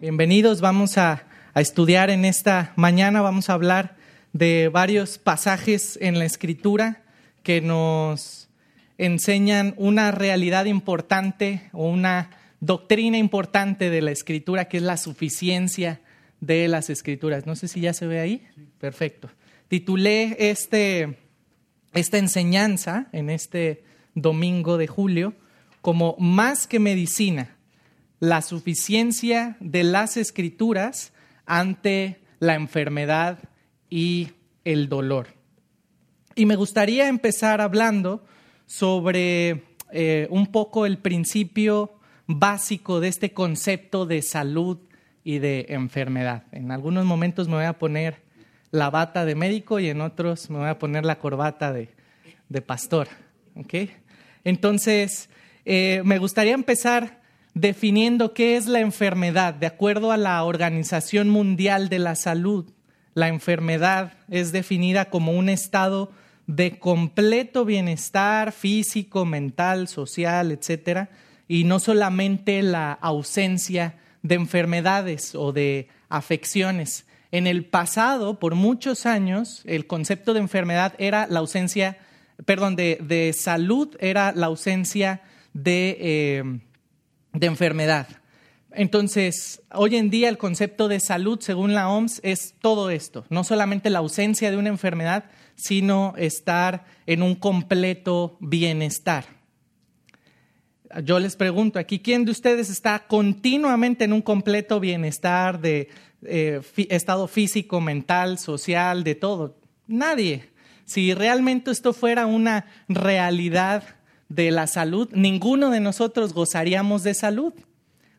Bienvenidos, vamos a, estudiar en esta mañana, vamos a hablar de varios pasajes en la escritura que nos enseñan una realidad importante o una doctrina importante de la escritura que es la suficiencia de las escrituras. No sé si ya se ve ahí. Perfecto. Titulé este, esta enseñanza en este domingo de julio como Más que medicina la suficiencia de las escrituras ante la enfermedad y el dolor. Y me gustaría empezar hablando sobre eh, un poco el principio básico de este concepto de salud y de enfermedad. En algunos momentos me voy a poner la bata de médico y en otros me voy a poner la corbata de, pastor. Entonces, eh, me gustaría empezar definiendo qué es la enfermedad. De acuerdo a la Organización Mundial de la Salud, la enfermedad es definida como un estado de completo bienestar físico, mental, social, etcétera, y no solamente la ausencia de enfermedades o de afecciones. En el pasado, por muchos años, el concepto de enfermedad era la ausencia, perdón, de, salud era la ausencia de eh, de enfermedad. Entonces, hoy en día el concepto de salud, según la OMS, es todo esto, no solamente la ausencia de una enfermedad, sino estar en un completo bienestar. Yo les pregunto aquí, ¿quién de ustedes está continuamente en un completo bienestar de eh, estado físico, mental, social, de todo? Nadie. Si realmente esto fuera una realidad, de la salud, ninguno de nosotros gozaríamos de salud.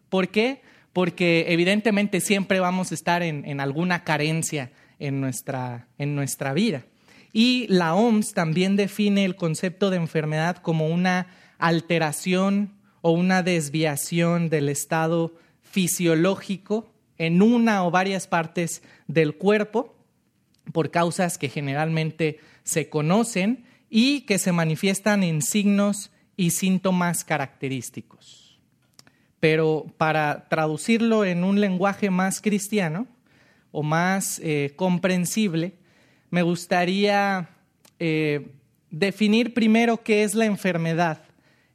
¿Por qué? Porque evidentemente siempre vamos a estar en, alguna carencia en nuestra, en nuestra vida. Y la OMS también define el concepto de enfermedad como una alteración o una desviación del estado fisiológico en una o varias partes del cuerpo por causas que generalmente se conocen y que se manifiestan en signos y síntomas característicos. Pero para traducirlo en un lenguaje más cristiano o más eh, comprensible, me gustaría eh, definir primero qué es la enfermedad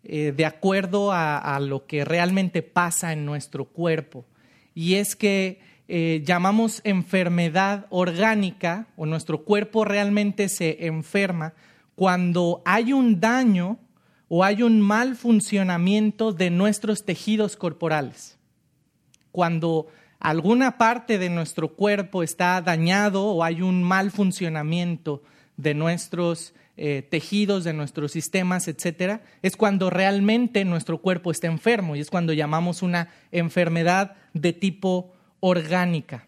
eh, de acuerdo a, lo que realmente pasa en nuestro cuerpo. Y es que llamamos enfermedad orgánica o nuestro cuerpo realmente se enferma cuando hay un daño o hay un mal funcionamiento de nuestros tejidos corporales. Cuando alguna parte de nuestro cuerpo está dañado o hay un mal funcionamiento de nuestros eh, tejidos, de nuestros sistemas, etcétera, es cuando realmente nuestro cuerpo está enfermo y es cuando llamamos una enfermedad de tipo orgánica.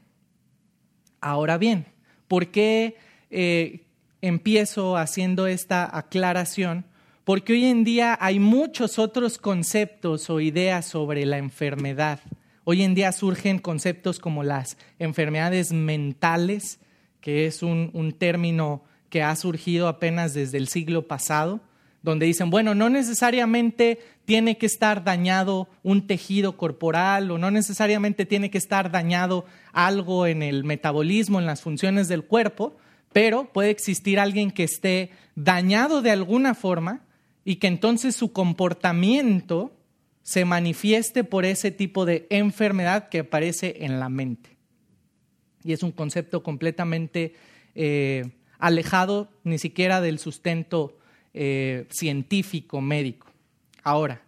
Ahora bien, ¿por qué eh, empiezo haciendo esta aclaración porque hoy en día hay muchos otros conceptos o ideas sobre la enfermedad. Hoy en día surgen conceptos como las enfermedades mentales, que es un, término que ha surgido apenas desde el siglo pasado, donde dicen, bueno, no necesariamente tiene que estar dañado un tejido corporal o no necesariamente tiene que estar dañado algo en el metabolismo, en las funciones del cuerpo, pero puede existir alguien que esté dañado de alguna forma y que entonces su comportamiento se manifieste por ese tipo de enfermedad que aparece en la mente. Y es un concepto completamente eh, alejado ni siquiera del sustento eh, científico, médico. Ahora,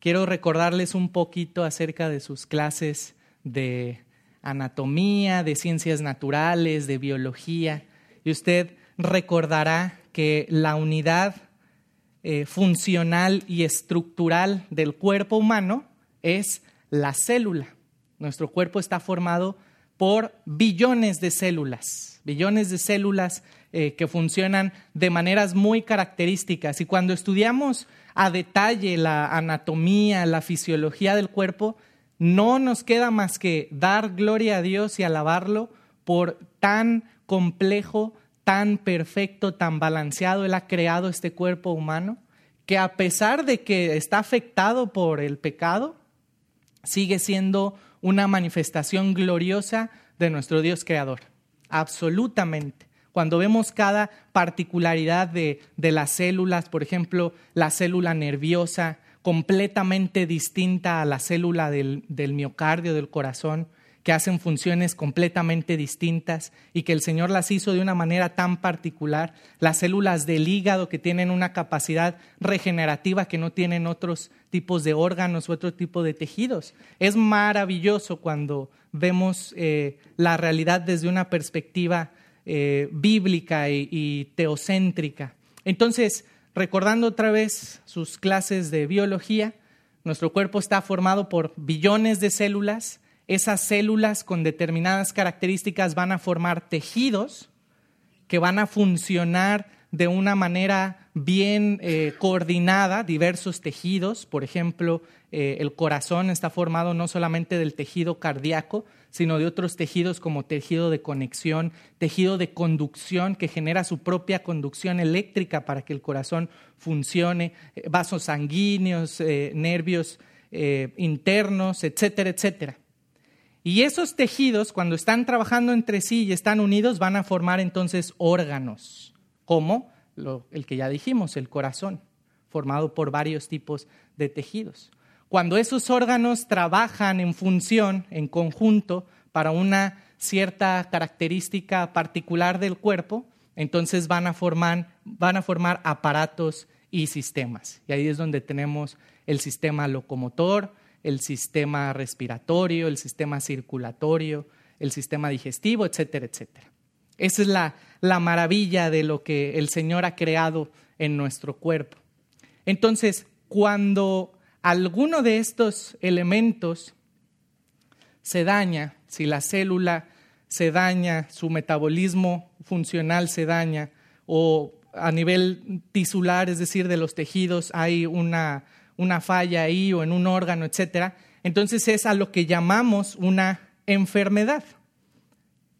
quiero recordarles un poquito acerca de sus clases de anatomía, de ciencias naturales, de biología y usted recordará que la unidad eh, funcional y estructural del cuerpo humano es la célula. Nuestro cuerpo está formado por billones de células, billones de células eh, que funcionan de maneras muy características. Y cuando estudiamos a detalle la anatomía, la fisiología del cuerpo, no nos queda más que dar gloria a Dios y alabarlo por tan complejo, tan perfecto, tan balanceado, Él ha creado este cuerpo humano, que a pesar de que está afectado por el pecado, sigue siendo una manifestación gloriosa de nuestro Dios creador. Absolutamente. Cuando vemos cada particularidad de, las células, por ejemplo, la célula nerviosa, completamente distinta a la célula del, del miocardio, del corazón, que hacen funciones completamente distintas y que el Señor las hizo de una manera tan particular, las células del hígado que tienen una capacidad regenerativa que no tienen otros tipos de órganos u otro tipo de tejidos. Es maravilloso cuando vemos eh, la realidad desde una perspectiva eh, bíblica y teocéntrica. Entonces, recordando otra vez sus clases de biología, nuestro cuerpo está formado por billones de células, esas células con determinadas características van a formar tejidos que van a funcionar de una manera bien eh, coordinada, diversos tejidos. Por ejemplo, eh, el corazón está formado no solamente del tejido cardíaco, sino de otros tejidos como tejido de conexión, tejido de conducción que genera su propia conducción eléctrica para que el corazón funcione, eh, vasos sanguíneos, nervios internos, etcétera, etcétera. Y esos tejidos, cuando están trabajando entre sí y están unidos, van a formar entonces órganos, como el que ya dijimos, el corazón, formado por varios tipos de tejidos. Cuando esos órganos trabajan en función, en conjunto, para una cierta característica particular del cuerpo, entonces van a formar, van a formar aparatos y sistemas. Y ahí es donde tenemos el sistema locomotor, el sistema respiratorio, el sistema circulatorio, el sistema digestivo, etcétera, etcétera. Esa es la, la maravilla de lo que el Señor ha creado en nuestro cuerpo. Entonces, cuando alguno de estos elementos se daña, si la célula se daña, su metabolismo funcional se daña, o a nivel tisular, es decir, de los tejidos, hay una una falla ahí o en un órgano, etcétera, entonces es a lo que llamamos una enfermedad.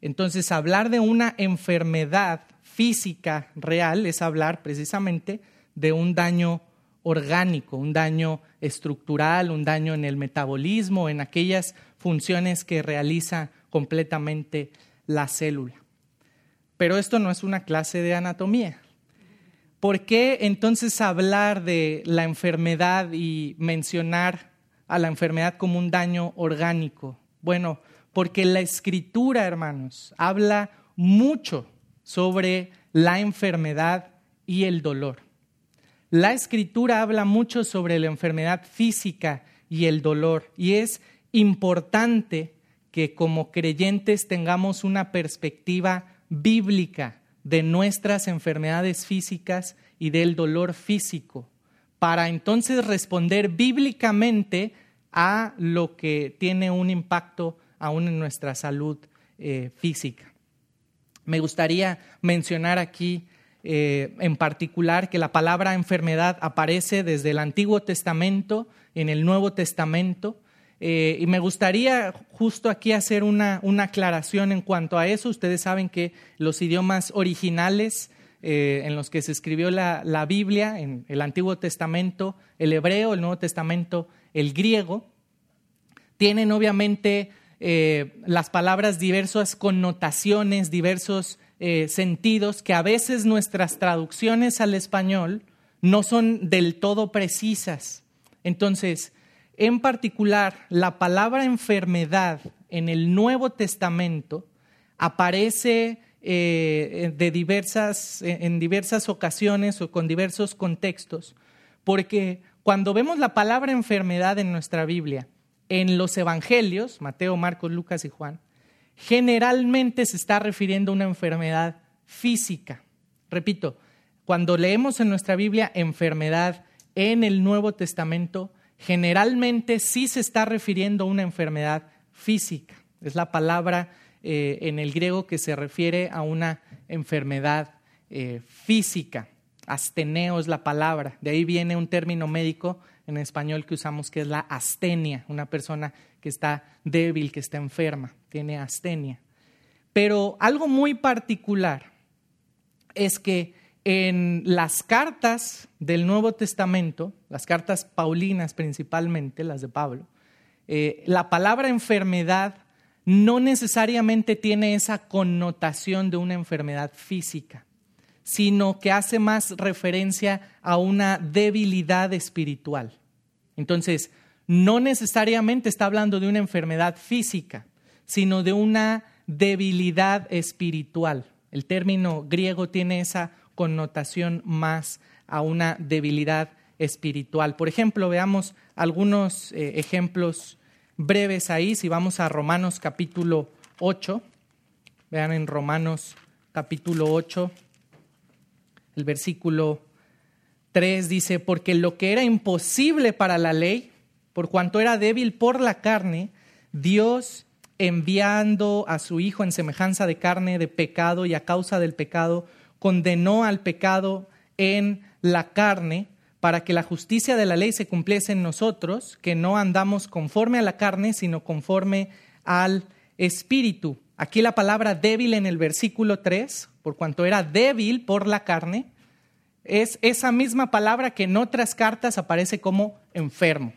Entonces, hablar de una enfermedad física real es hablar precisamente de un daño orgánico, un daño estructural, un daño en el metabolismo, en aquellas funciones que realiza completamente la célula. Pero esto no es una clase de anatomía. ¿Por qué entonces hablar de la enfermedad y mencionar a la enfermedad como un daño orgánico? Bueno, porque la escritura, hermanos, habla mucho sobre la enfermedad y el dolor. La escritura habla mucho sobre la enfermedad física y el dolor y es importante que como creyentes tengamos una perspectiva bíblica de nuestras enfermedades físicas y del dolor físico, para entonces responder bíblicamente a lo que tiene un impacto aún en nuestra salud eh, física. Me gustaría mencionar aquí eh, en particular que la palabra enfermedad aparece desde el Antiguo Testamento, en el Nuevo Testamento, eh, y me gustaría justo aquí hacer una, aclaración en cuanto a eso. Ustedes saben que los idiomas originales eh, en los que se escribió la, Biblia, en el Antiguo Testamento, el hebreo, el Nuevo Testamento, el griego, tienen obviamente eh, las palabras diversas connotaciones, diversos sentidos que a veces nuestras traducciones al español no son del todo precisas. Entonces, en particular, la palabra enfermedad en el Nuevo Testamento aparece eh, de diversas, en diversas ocasiones o con diversos contextos, porque cuando vemos la palabra enfermedad en nuestra Biblia, en los evangelios, Mateo, Marcos, Lucas y Juan, generalmente se está refiriendo a una enfermedad física. Repito, cuando leemos en nuestra Biblia enfermedad en el Nuevo Testamento, generalmente sí se está refiriendo a una enfermedad física. Es la palabra eh, en el griego que se refiere a una enfermedad eh, física. Asteneo es la palabra. De ahí viene un término médico en español que usamos que es la astenia, una persona que está débil, que está enferma, tiene astenia. Pero algo muy particular es que en las cartas del Nuevo Testamento, las cartas paulinas principalmente, las de Pablo, eh, la palabra enfermedad no necesariamente tiene esa connotación de una enfermedad física, sino que hace más referencia a una debilidad espiritual. Entonces, no necesariamente está hablando de una enfermedad física, sino de una debilidad espiritual. El término griego tiene esa connotación más a una debilidad espiritual. Por ejemplo, veamos algunos eh, ejemplos breves ahí. Si vamos a Romanos capítulo 8, vean en Romanos capítulo 8, el versículo 3 dice, porque lo que era imposible para la ley, por cuanto era débil por la carne, Dios enviando a su Hijo en semejanza de carne de pecado y a causa del pecado, condenó al pecado en la carne para que la justicia de la ley se cumpliese en nosotros, que no andamos conforme a la carne, sino conforme al Espíritu. Aquí la palabra débil en el versículo 3, por cuanto era débil por la carne, es esa misma palabra que en otras cartas aparece como enfermo.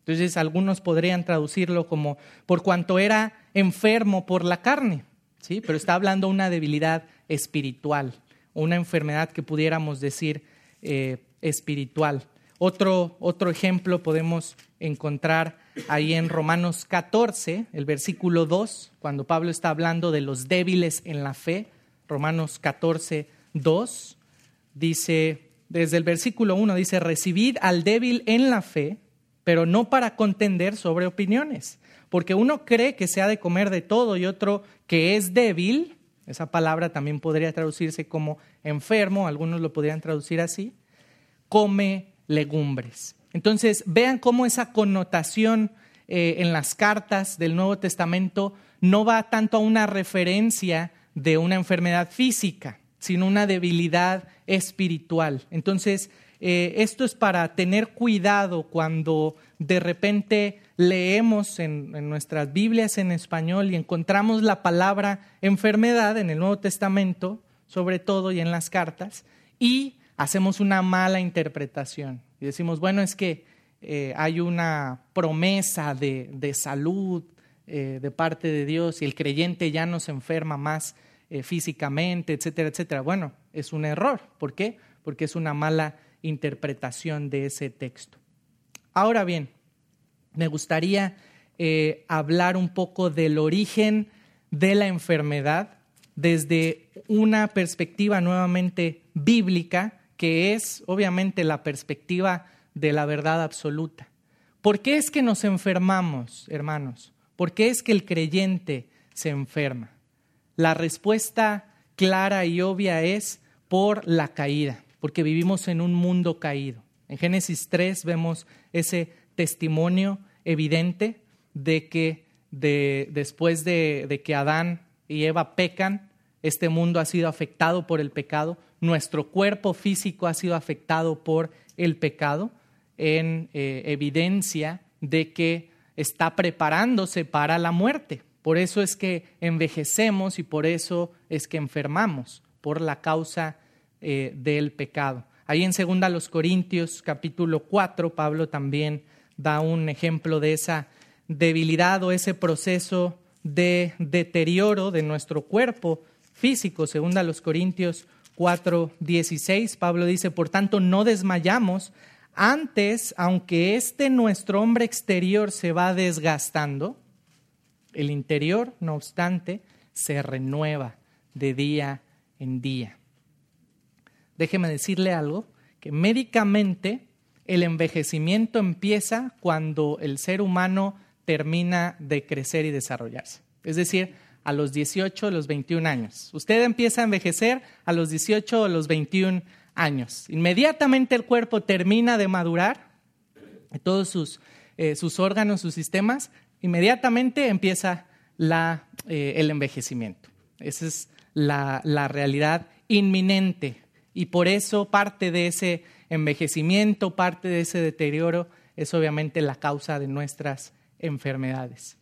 Entonces algunos podrían traducirlo como por cuanto era enfermo por la carne, ¿sí? Pero está hablando de una debilidad espiritual, una enfermedad que pudiéramos decir eh, espiritual. Otro, otro ejemplo podemos encontrar ahí en Romanos 14, el versículo 2, cuando Pablo está hablando de los débiles en la fe. Romanos 14, 2 dice, desde el versículo 1 dice, recibid al débil en la fe, pero no para contender sobre opiniones, porque uno cree que se ha de comer de todo y otro que es débil, esa palabra también podría traducirse como enfermo, algunos lo podrían traducir así, come legumbres. Entonces, vean cómo esa connotación eh, en las cartas del Nuevo Testamento no va tanto a una referencia de una enfermedad física, sino una debilidad espiritual. Entonces, eh, esto es para tener cuidado cuando de repente leemos en, en, nuestras Biblias en español y encontramos la palabra enfermedad en el Nuevo Testamento, sobre todo y en las cartas, y hacemos una mala interpretación. Y decimos, bueno, es que eh, hay una promesa de, de salud eh, de parte de Dios y el creyente ya no se enferma más físicamente, etcétera, etcétera. Bueno, es un error. ¿Por qué? Porque es una mala interpretación de ese texto. Ahora bien, me gustaría eh, hablar un poco del origen de la enfermedad desde una perspectiva nuevamente bíblica, que es obviamente la perspectiva de la verdad absoluta. ¿Por qué es que nos enfermamos, hermanos? ¿Por qué es que el creyente se enferma? La respuesta clara y obvia es por la caída porque vivimos en un mundo caído. En Génesis 3 vemos ese testimonio evidente de que después de, que Adán y Eva pecan, este mundo ha sido afectado por el pecado, nuestro cuerpo físico ha sido afectado por el pecado, en eh, evidencia de que está preparándose para la muerte. Por eso es que envejecemos y por eso es que enfermamos, por la causa eh, del pecado. Ahí en 2 Corintios capítulo 4, Pablo también da un ejemplo de esa debilidad o ese proceso de deterioro de nuestro cuerpo físico. 2 Corintios 4, 16, Pablo dice, por tanto, no desmayamos. Antes, aunque este nuestro hombre exterior se va desgastando, el interior, no obstante, se renueva de día en día déjeme decirle algo, que médicamente el envejecimiento empieza cuando el ser humano termina de crecer y desarrollarse. Es decir, a los 18 o los 21 años. Usted empieza a envejecer a los 18 o los 21 años. Inmediatamente el cuerpo termina de madurar, todos sus, eh, sus órganos, sus sistemas, inmediatamente empieza la, eh, el envejecimiento. Esa es la, la realidad inminente y por eso parte de ese envejecimiento, parte de ese deterioro es obviamente la causa de nuestras enfermedades.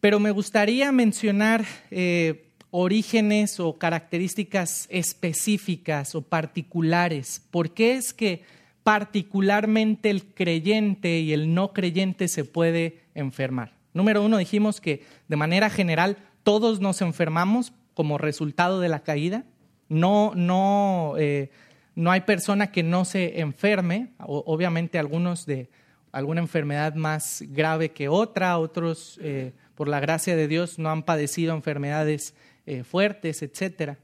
Pero me gustaría mencionar eh, orígenes o características específicas o particulares. ¿Por qué es que particularmente el creyente y el no creyente se puede enfermar. Número uno, dijimos que de manera general todos nos enfermamos como resultado de la caída. No, no, eh, no hay persona que no se enferme. obviamente algunos de alguna enfermedad más grave que otra, otros eh, por la gracia de Dios no han padecido enfermedades eh, fuertes, etcétera.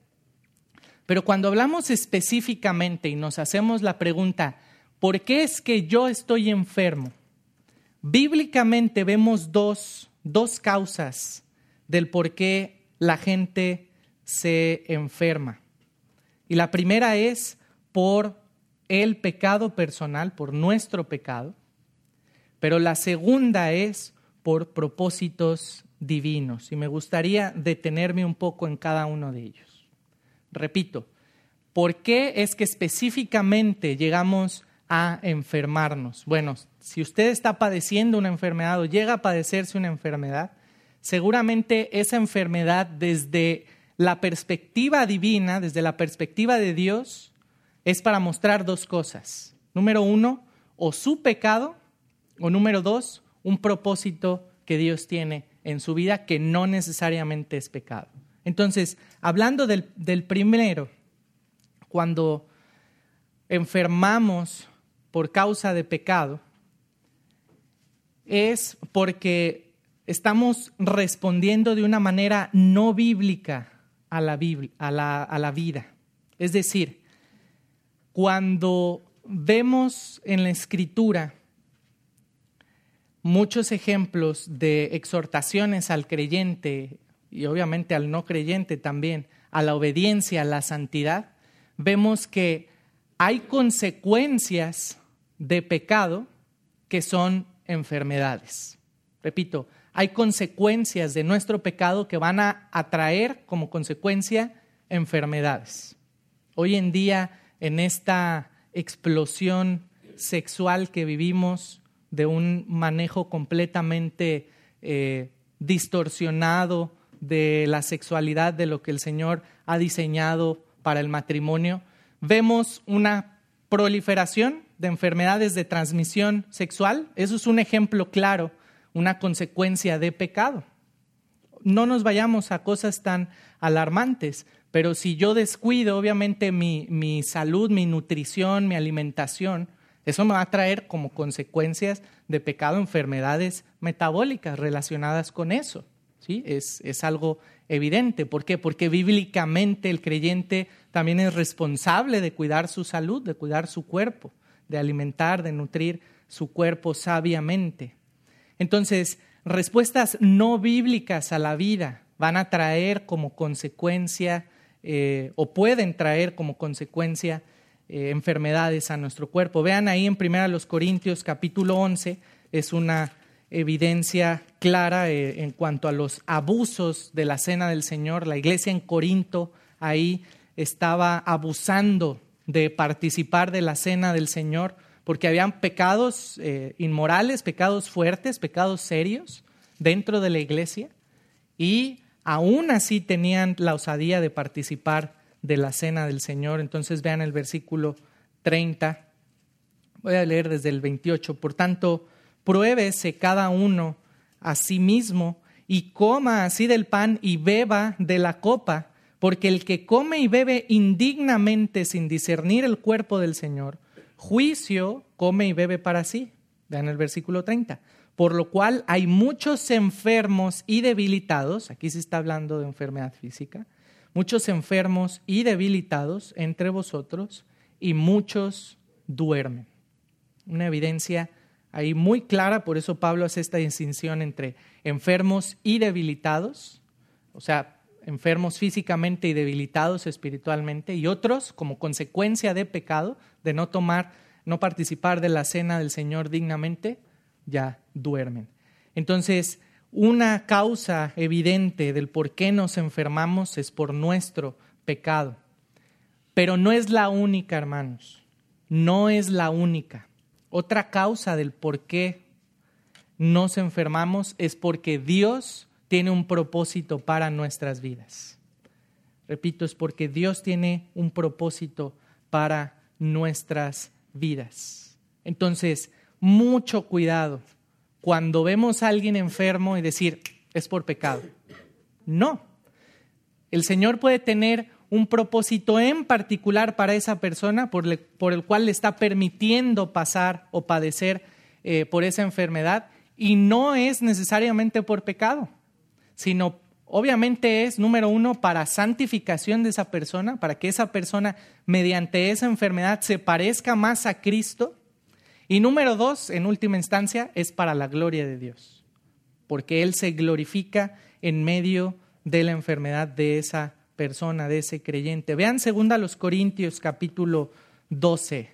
Pero cuando hablamos específicamente y nos hacemos la pregunta, ¿por qué es que yo estoy enfermo? Bíblicamente vemos dos, dos causas del por qué la gente se enferma. Y la primera es por el pecado personal, por nuestro pecado. Pero la segunda es por propósitos divinos. Y me gustaría detenerme un poco en cada uno de ellos. Repito, ¿por qué es que específicamente llegamos a enfermarnos? Bueno, si usted está padeciendo una enfermedad o llega a padecerse una enfermedad, seguramente esa enfermedad desde la perspectiva divina, desde la perspectiva de Dios, es para mostrar dos cosas. Número uno, o su pecado, o número dos, un propósito que Dios tiene en su vida que no necesariamente es pecado. Entonces, hablando del, primero, cuando enfermamos por causa de pecado, es porque estamos respondiendo de una manera no bíblica a la, a la, vida. Es decir, cuando vemos en la escritura muchos ejemplos de exhortaciones al creyente y obviamente al no creyente también, a la obediencia, a la santidad, vemos que hay consecuencias de pecado que son enfermedades. Repito, hay consecuencias de nuestro pecado que van a atraer como consecuencia enfermedades. Hoy en día, en esta explosión sexual que vivimos, de un manejo completamente eh, distorsionado de la sexualidad, de lo que el Señor ha diseñado para el matrimonio, vemos una proliferación de enfermedades de transmisión sexual. Eso es un ejemplo claro, una consecuencia de pecado. No nos vayamos a cosas tan alarmantes, pero si yo descuido, obviamente, mi, mi salud, mi nutrición, mi alimentación, eso me va a traer como consecuencias de pecado enfermedades metabólicas relacionadas con eso. ¿sí? Es, es algo evidente. ¿Por qué? Porque bíblicamente el creyente también es responsable de cuidar su salud, de cuidar su cuerpo, de alimentar, de nutrir su cuerpo sabiamente. Entonces, respuestas no bíblicas a la vida van a traer como consecuencia eh, o pueden traer como consecuencia eh, enfermedades a nuestro cuerpo. Vean ahí en 1 Corintios capítulo 11, es una evidencia clara eh, en cuanto a los abusos de la cena del Señor. La iglesia en Corinto ahí estaba abusando de participar de la cena del Señor porque habían pecados eh, inmorales, pecados fuertes, pecados serios dentro de la iglesia y aún así tenían la osadía de participar de la cena del Señor. Entonces vean el versículo 30. Voy a leer desde el 28. Por tanto, pruébese cada uno a sí mismo y coma así del pan y beba de la copa, porque el que come y bebe indignamente sin discernir el cuerpo del Señor, juicio come y bebe para sí. Vean el versículo 30. Por lo cual hay muchos enfermos y debilitados, aquí se está hablando de enfermedad física, muchos enfermos y debilitados entre vosotros, y muchos duermen. Una evidencia ahí muy clara, por eso Pablo hace esta distinción entre enfermos y debilitados, o sea, enfermos físicamente y debilitados espiritualmente, y otros como consecuencia de pecado, de no tomar, no participar de la cena del Señor dignamente, ya duermen. Entonces, una causa evidente del por qué nos enfermamos es por nuestro pecado. Pero no es la única, hermanos. No es la única. Otra causa del por qué nos enfermamos es porque Dios tiene un propósito para nuestras vidas. Repito, es porque Dios tiene un propósito para nuestras vidas. Entonces, mucho cuidado cuando vemos a alguien enfermo y decir, es por pecado. No. El Señor puede tener un propósito en particular para esa persona por, el cual le está permitiendo pasar o padecer eh, por esa enfermedad y no es necesariamente por pecado, sino obviamente es, número uno, para santificación de esa persona, para que esa persona mediante esa enfermedad se parezca más a Cristo. Y número dos, en última instancia, es para la gloria de Dios, porque Él se glorifica en medio de la enfermedad de esa persona, de ese creyente. Vean segunda los Corintios capítulo 12.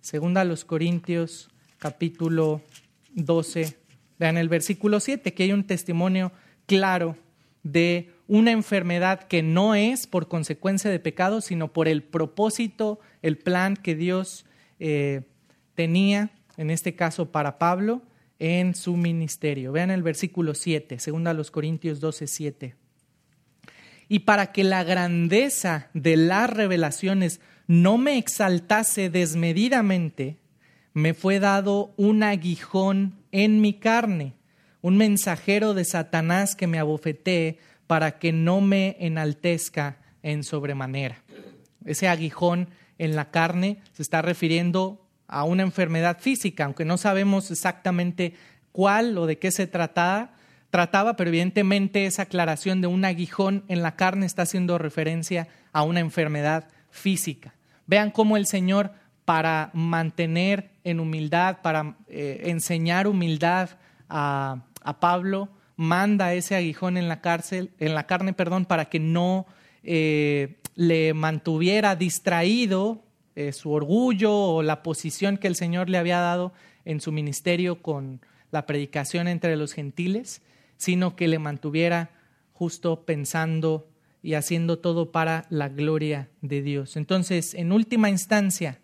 Segunda los Corintios capítulo 12. Vean el versículo 7, que hay un testimonio claro de una enfermedad que no es por consecuencia de pecado, sino por el propósito, el plan que Dios eh, tenía, en este caso para Pablo, en su ministerio. Vean el versículo 7, segunda los Corintios 12, 7 y para que la grandeza de las revelaciones no me exaltase desmedidamente, me fue dado un aguijón en mi carne, un mensajero de Satanás que me abofetee para que no me enaltezca en sobremanera. Ese aguijón en la carne se está refiriendo a una enfermedad física, aunque no sabemos exactamente cuál o de qué se trataba, trataba, pero evidentemente esa aclaración de un aguijón en la carne está haciendo referencia a una enfermedad física. Vean cómo el Señor, para mantener en humildad, para eh, enseñar humildad a, Pablo, manda ese aguijón en la cárcel, en la carne, perdón, para que no eh, le mantuviera distraído eh, su orgullo o la posición que el Señor le había dado en su ministerio con la predicación entre los gentiles sino que le mantuviera justo pensando y haciendo todo para la gloria de Dios. Entonces, en última instancia,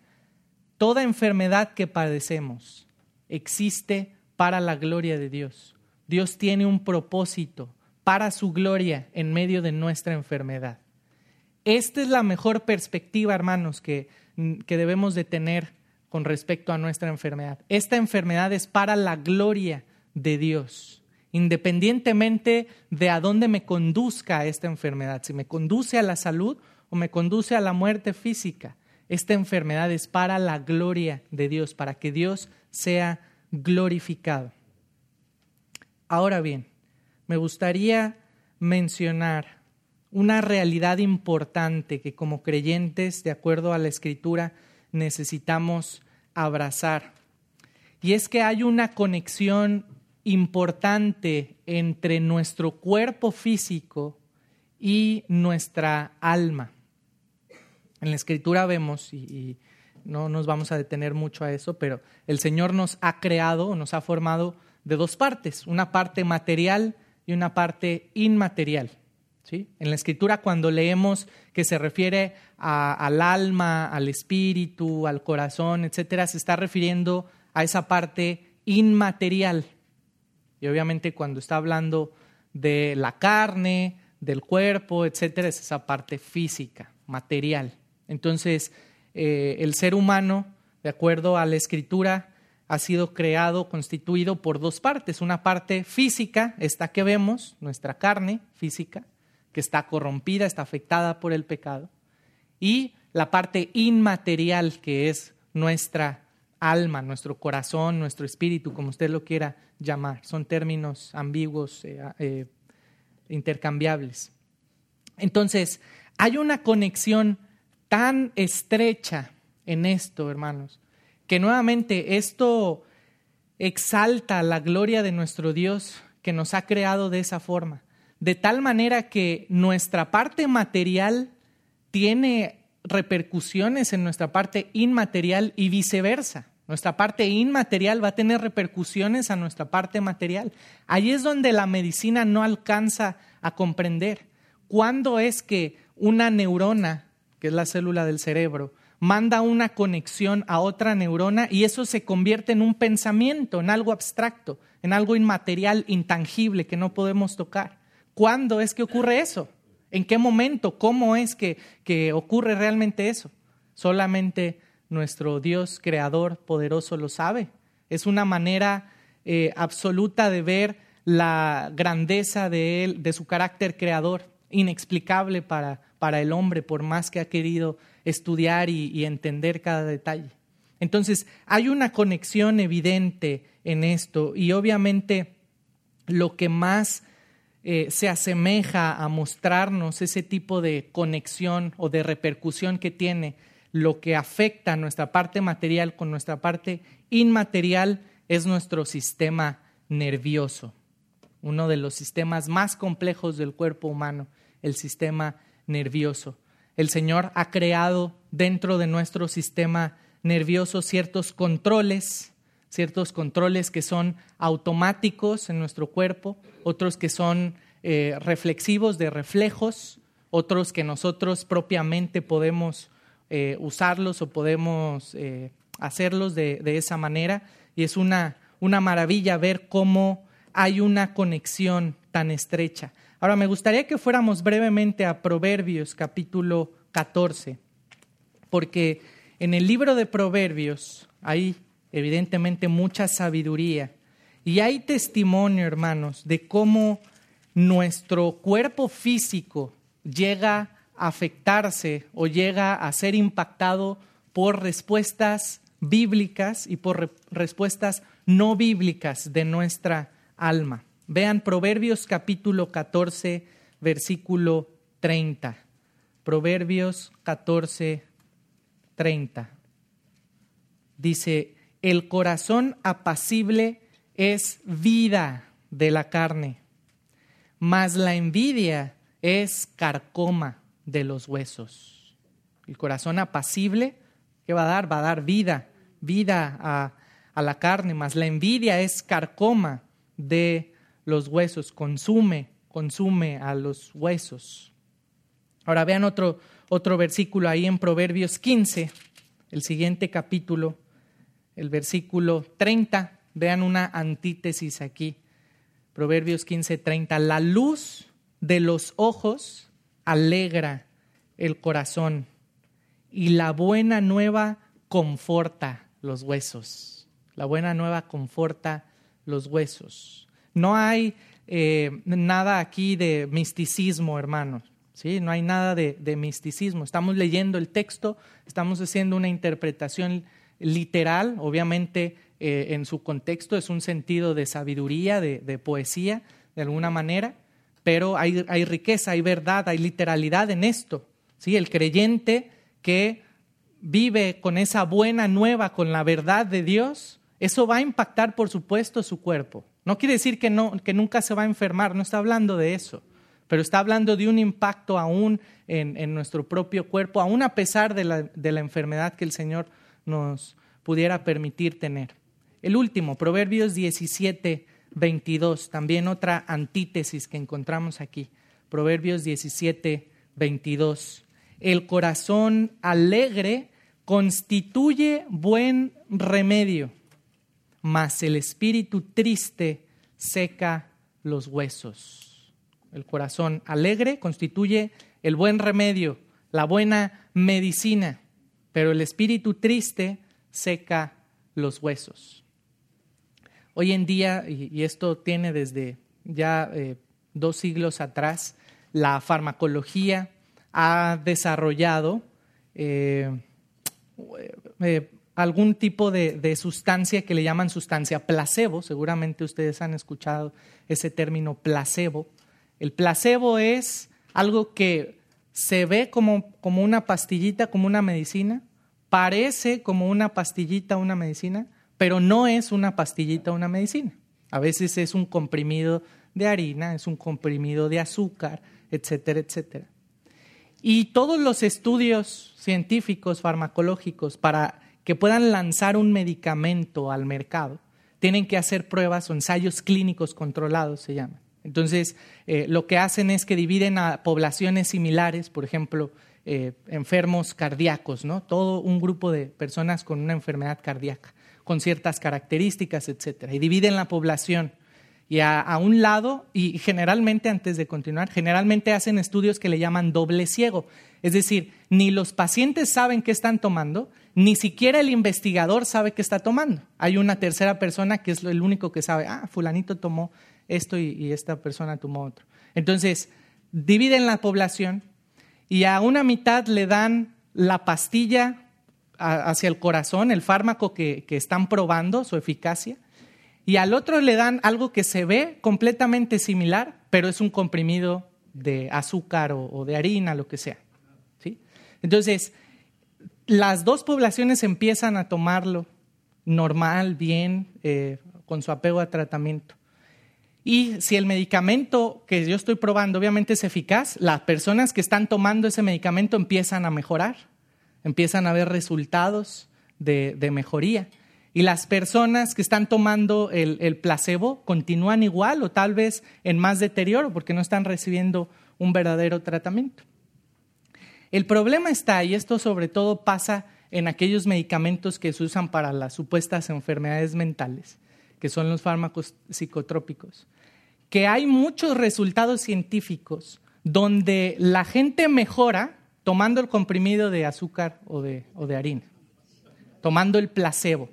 toda enfermedad que padecemos existe para la gloria de Dios. Dios tiene un propósito para su gloria en medio de nuestra enfermedad. Esta es la mejor perspectiva, hermanos, que, que debemos de tener con respecto a nuestra enfermedad. Esta enfermedad es para la gloria de Dios independientemente de a dónde me conduzca esta enfermedad, si me conduce a la salud o me conduce a la muerte física. Esta enfermedad es para la gloria de Dios, para que Dios sea glorificado. Ahora bien, me gustaría mencionar una realidad importante que como creyentes, de acuerdo a la escritura, necesitamos abrazar. Y es que hay una conexión importante entre nuestro cuerpo físico y nuestra alma. En la escritura vemos, y, no nos vamos a detener mucho a eso, pero el Señor nos ha creado, nos ha formado de dos partes, una parte material y una parte inmaterial. ¿sí? En la escritura cuando leemos que se refiere al alma, al espíritu, al corazón, etcétera, se está refiriendo a esa parte inmaterial. Y obviamente cuando está hablando de la carne, del cuerpo, etcétera, es esa parte física, material. Entonces, eh, el ser humano, de acuerdo a la escritura, ha sido creado, constituido por dos partes. Una parte física, esta que vemos, nuestra carne física, que está corrompida, está afectada por el pecado. Y la parte inmaterial, que es nuestra alma, nuestro corazón, nuestro espíritu, como usted lo quiera llamar. Son términos ambiguos, eh, eh, intercambiables. Entonces, hay una conexión tan estrecha en esto, hermanos, que nuevamente esto exalta la gloria de nuestro Dios que nos ha creado de esa forma, de tal manera que nuestra parte material tiene repercusiones en nuestra parte inmaterial y viceversa. Nuestra parte inmaterial va a tener repercusiones a nuestra parte material. Ahí es donde la medicina no alcanza a comprender. ¿Cuándo es que una neurona, que es la célula del cerebro, manda una conexión a otra neurona y eso se convierte en un pensamiento, en algo abstracto, en algo inmaterial, intangible que no podemos tocar? ¿Cuándo es que ocurre eso? ¿En qué momento? ¿Cómo es que, que ocurre realmente eso? Solamente nuestro Dios creador poderoso lo sabe. Es una manera eh, absoluta de ver la grandeza de él, de su carácter creador, inexplicable para, para el hombre, por más que ha querido estudiar y entender cada detalle. Entonces, hay una conexión evidente en esto y obviamente lo que más eh, se asemeja a mostrarnos ese tipo de conexión o de repercusión que tiene lo que afecta a nuestra parte material con nuestra parte inmaterial es nuestro sistema nervioso, uno de los sistemas más complejos del cuerpo humano, el sistema nervioso. El Señor ha creado dentro de nuestro sistema nervioso ciertos controles ciertos controles que son automáticos en nuestro cuerpo, otros que son eh, reflexivos de reflejos, otros que nosotros propiamente podemos eh, usarlos o podemos eh, hacerlos de, esa manera. Y es una, una maravilla ver cómo hay una conexión tan estrecha. Ahora, me gustaría que fuéramos brevemente a Proverbios capítulo 14, porque en el libro de Proverbios hay evidentemente mucha sabiduría. Y hay testimonio, hermanos, de cómo nuestro cuerpo físico llega a afectarse o llega a ser impactado por respuestas bíblicas y por respuestas no bíblicas de nuestra alma. Vean Proverbios capítulo 14, versículo 30. Proverbios 14, 30. Dice, el corazón apacible es vida de la carne, mas la envidia es carcoma de los huesos. El corazón apacible, ¿qué va a dar? Va a dar vida, vida a, a la carne, mas la envidia es carcoma de los huesos, consume, consume a los huesos. Ahora vean otro, otro versículo ahí en Proverbios 15, el siguiente capítulo el versículo 30. Vean una antítesis aquí. Proverbios 15, 30. La luz de los ojos alegra el corazón y la buena nueva conforta los huesos. La buena nueva conforta los huesos. No hay eh, nada aquí de misticismo, hermanos. ¿sí? No hay nada de, misticismo. Estamos leyendo el texto, estamos haciendo una interpretación literal, obviamente eh, en su contexto es un sentido de sabiduría, de, poesía, de alguna manera, pero hay, hay, riqueza, hay verdad, hay literalidad en esto. ¿sí? El creyente que vive con esa buena nueva, con la verdad de Dios, eso va a impactar, por supuesto, su cuerpo. No quiere decir que, no, que nunca se va a enfermar, no está hablando de eso, pero está hablando de un impacto aún en, en nuestro propio cuerpo, aún a pesar de la, de la enfermedad que el Señor nos pudiera permitir tener. El último, Proverbios 17, 22, también otra antítesis que encontramos aquí. Proverbios 17, 22. El corazón alegre constituye buen remedio, mas el espíritu triste seca los huesos. El corazón alegre constituye el buen remedio, la buena medicina pero el espíritu triste seca los huesos. Hoy en día, y esto tiene desde ya eh, dos siglos atrás, la farmacología ha desarrollado eh, eh, algún tipo de, sustancia que le llaman sustancia placebo. Seguramente ustedes han escuchado ese término placebo. El placebo es algo que se ve como, como una pastillita, como una medicina, parece como una pastillita, una medicina, pero no es una pastillita, una medicina. A veces es un comprimido de harina, es un comprimido de azúcar, etcétera, etcétera. Y todos los estudios científicos, farmacológicos, para que puedan lanzar un medicamento al mercado, tienen que hacer pruebas o ensayos clínicos controlados, se llaman. Entonces, eh, lo que hacen es que dividen a poblaciones similares, por ejemplo, eh, enfermos cardíacos, ¿no? Todo un grupo de personas con una enfermedad cardíaca, con ciertas características, etcétera, y dividen la población. Y a, un lado, y generalmente antes de continuar, generalmente hacen estudios que le llaman doble ciego. Es decir, ni los pacientes saben qué están tomando, ni siquiera el investigador sabe qué está tomando. Hay una tercera persona que es el único que sabe, ah, fulanito tomó esto y, esta persona tomó otro. Entonces, dividen la población y a una mitad le dan la pastilla hacia el corazón, el fármaco que, están probando, su eficacia, y al otro le dan algo que se ve completamente similar, pero es un comprimido de azúcar o, de harina, lo que sea. ¿sí? Entonces, las dos poblaciones empiezan a tomarlo normal, bien, eh, con su apego a tratamiento. Y si el medicamento que yo estoy probando obviamente es eficaz, las personas que están tomando ese medicamento empiezan a mejorar, empiezan a ver resultados de, mejoría. Y las personas que están tomando el, el, placebo continúan igual o tal vez en más deterioro porque no están recibiendo un verdadero tratamiento. El problema está, y esto sobre todo pasa en aquellos medicamentos que se usan para las supuestas enfermedades mentales, que son los fármacos psicotrópicos, que hay muchos resultados científicos donde la gente mejora tomando el comprimido de azúcar o de, harina, tomando el placebo,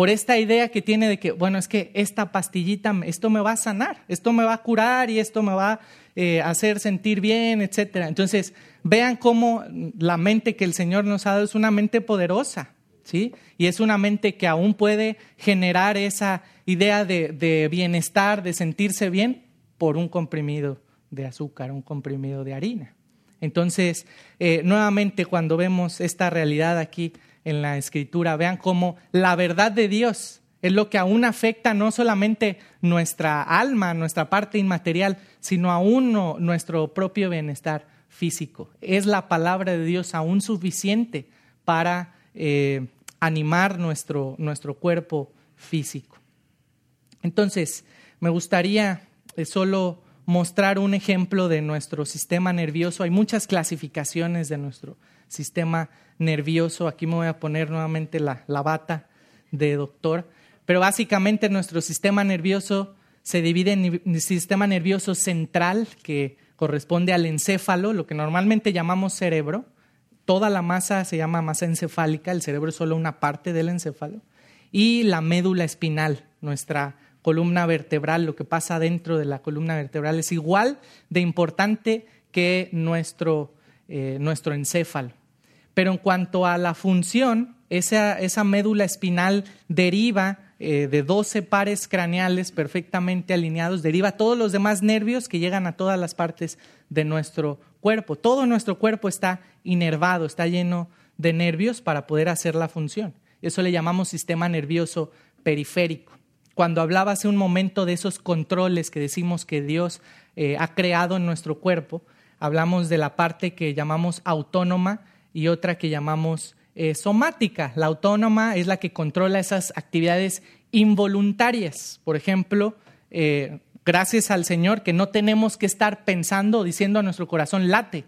por esta idea que tiene de que, bueno, es que esta pastillita, esto me va a sanar, esto me va a curar y esto me va a eh, hacer sentir bien, etc. Entonces, vean cómo la mente que el Señor nos ha dado es una mente poderosa ¿sí? Y es una mente que aún puede generar esa idea de, bienestar, de sentirse bien por un comprimido de azúcar, un comprimido de harina. Entonces, eh, nuevamente cuando vemos esta realidad aquí en la escritura, vean cómo la verdad de Dios es lo que aún afecta no solamente nuestra alma, nuestra parte inmaterial, sino aún nuestro propio bienestar físico. Es la palabra de Dios aún suficiente para eh, animar nuestro, nuestro cuerpo físico. Entonces, me gustaría eh, solo mostrar un ejemplo de nuestro sistema nervioso. Hay muchas clasificaciones de nuestro sistema nervioso. Aquí me voy a poner nuevamente la, la bata de doctor. Pero básicamente nuestro sistema nervioso se divide en el sistema nervioso central, que corresponde al encéfalo, lo que normalmente llamamos cerebro, toda la masa se llama masa encefálica, el cerebro es solo una parte del encéfalo, y la médula espinal, nuestra columna vertebral, lo que pasa dentro de la columna vertebral es igual de importante que nuestro, eh, nuestro encéfalo. Pero en cuanto a la función, esa, médula espinal deriva eh, de 12 pares craneales perfectamente alineados, deriva todos los demás nervios que llegan a todas las partes de nuestro cuerpo. Todo nuestro cuerpo está inervado, está lleno de nervios para poder hacer la función. Eso le llamamos sistema nervioso periférico. Cuando hablaba hace un momento de esos controles que decimos que Dios eh, ha creado en nuestro cuerpo, hablamos de la parte que llamamos autónoma y otra que llamamos eh, somática. La autónoma es la que controla esas actividades involuntarias. Por ejemplo, eh, gracias al Señor que no tenemos que estar pensando, diciendo a nuestro corazón, late,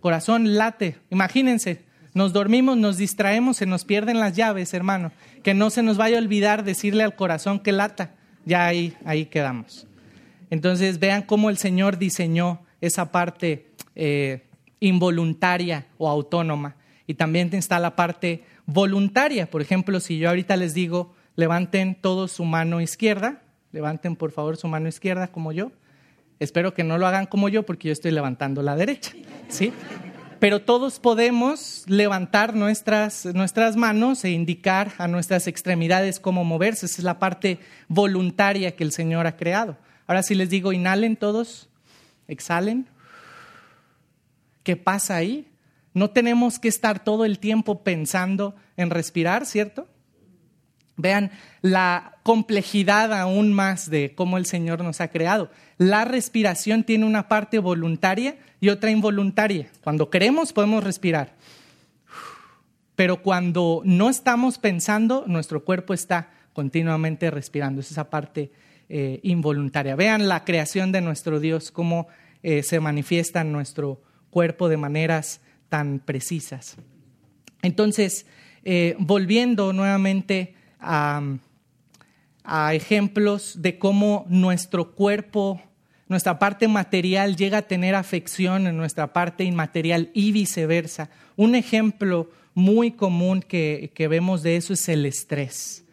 corazón late. Imagínense, nos dormimos, nos distraemos, se nos pierden las llaves, hermano. Que no se nos vaya a olvidar decirle al corazón que lata. Ya ahí, ahí quedamos. Entonces vean cómo el Señor diseñó esa parte eh, involuntaria o autónoma. Y también está la parte voluntaria. Por ejemplo, si yo ahorita les digo, levanten todos su mano izquierda, Levanten por favor su mano izquierda como yo. Espero que no lo hagan como yo porque yo estoy levantando la derecha, ¿sí? Pero todos podemos levantar nuestras, nuestras manos e indicar a nuestras extremidades cómo moverse. Esa es la parte voluntaria que el Señor ha creado. Ahora si les digo inhalen todos, exhalen. ¿Qué pasa ahí? No tenemos que estar todo el tiempo pensando en respirar, ¿cierto? Vean la complejidad aún más de cómo el Señor nos ha creado. La respiración tiene una parte voluntaria y otra involuntaria. Cuando queremos podemos respirar, pero cuando no estamos pensando, nuestro cuerpo está continuamente respirando. Es esa parte eh, involuntaria. Vean la creación de nuestro Dios, cómo eh, se manifiesta en nuestro cuerpo de maneras tan precisas. Entonces, eh, volviendo nuevamente a, ejemplos de cómo nuestro cuerpo, nuestra parte material llega a tener afección en nuestra parte inmaterial y viceversa. Un ejemplo muy común que, vemos de eso es el estrés.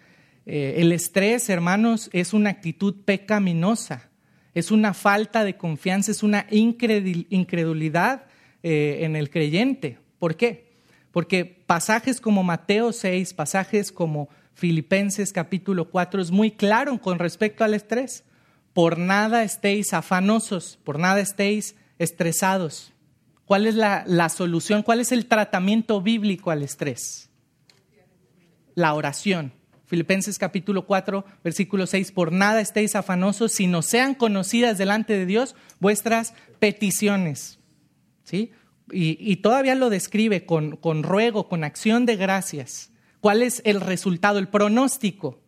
Eh, el estrés, hermanos, es una actitud pecaminosa, es una falta de confianza, es una incredulidad eh, en el creyente. ¿Por qué? Porque pasajes como Mateo 6, pasajes como Filipenses capítulo 4 es muy claro con respecto al estrés. Por nada estéis afanosos, por nada estéis estresados. ¿Cuál es la, la solución? ¿Cuál es el tratamiento bíblico al estrés? La oración. Filipenses capítulo 4, versículo 6, por nada estéis afanosos, sino sean conocidas delante de Dios vuestras peticiones. ¿Sí? Y, todavía lo describe con, con ruego, con acción de gracias ¿Cuál es el resultado, el pronóstico?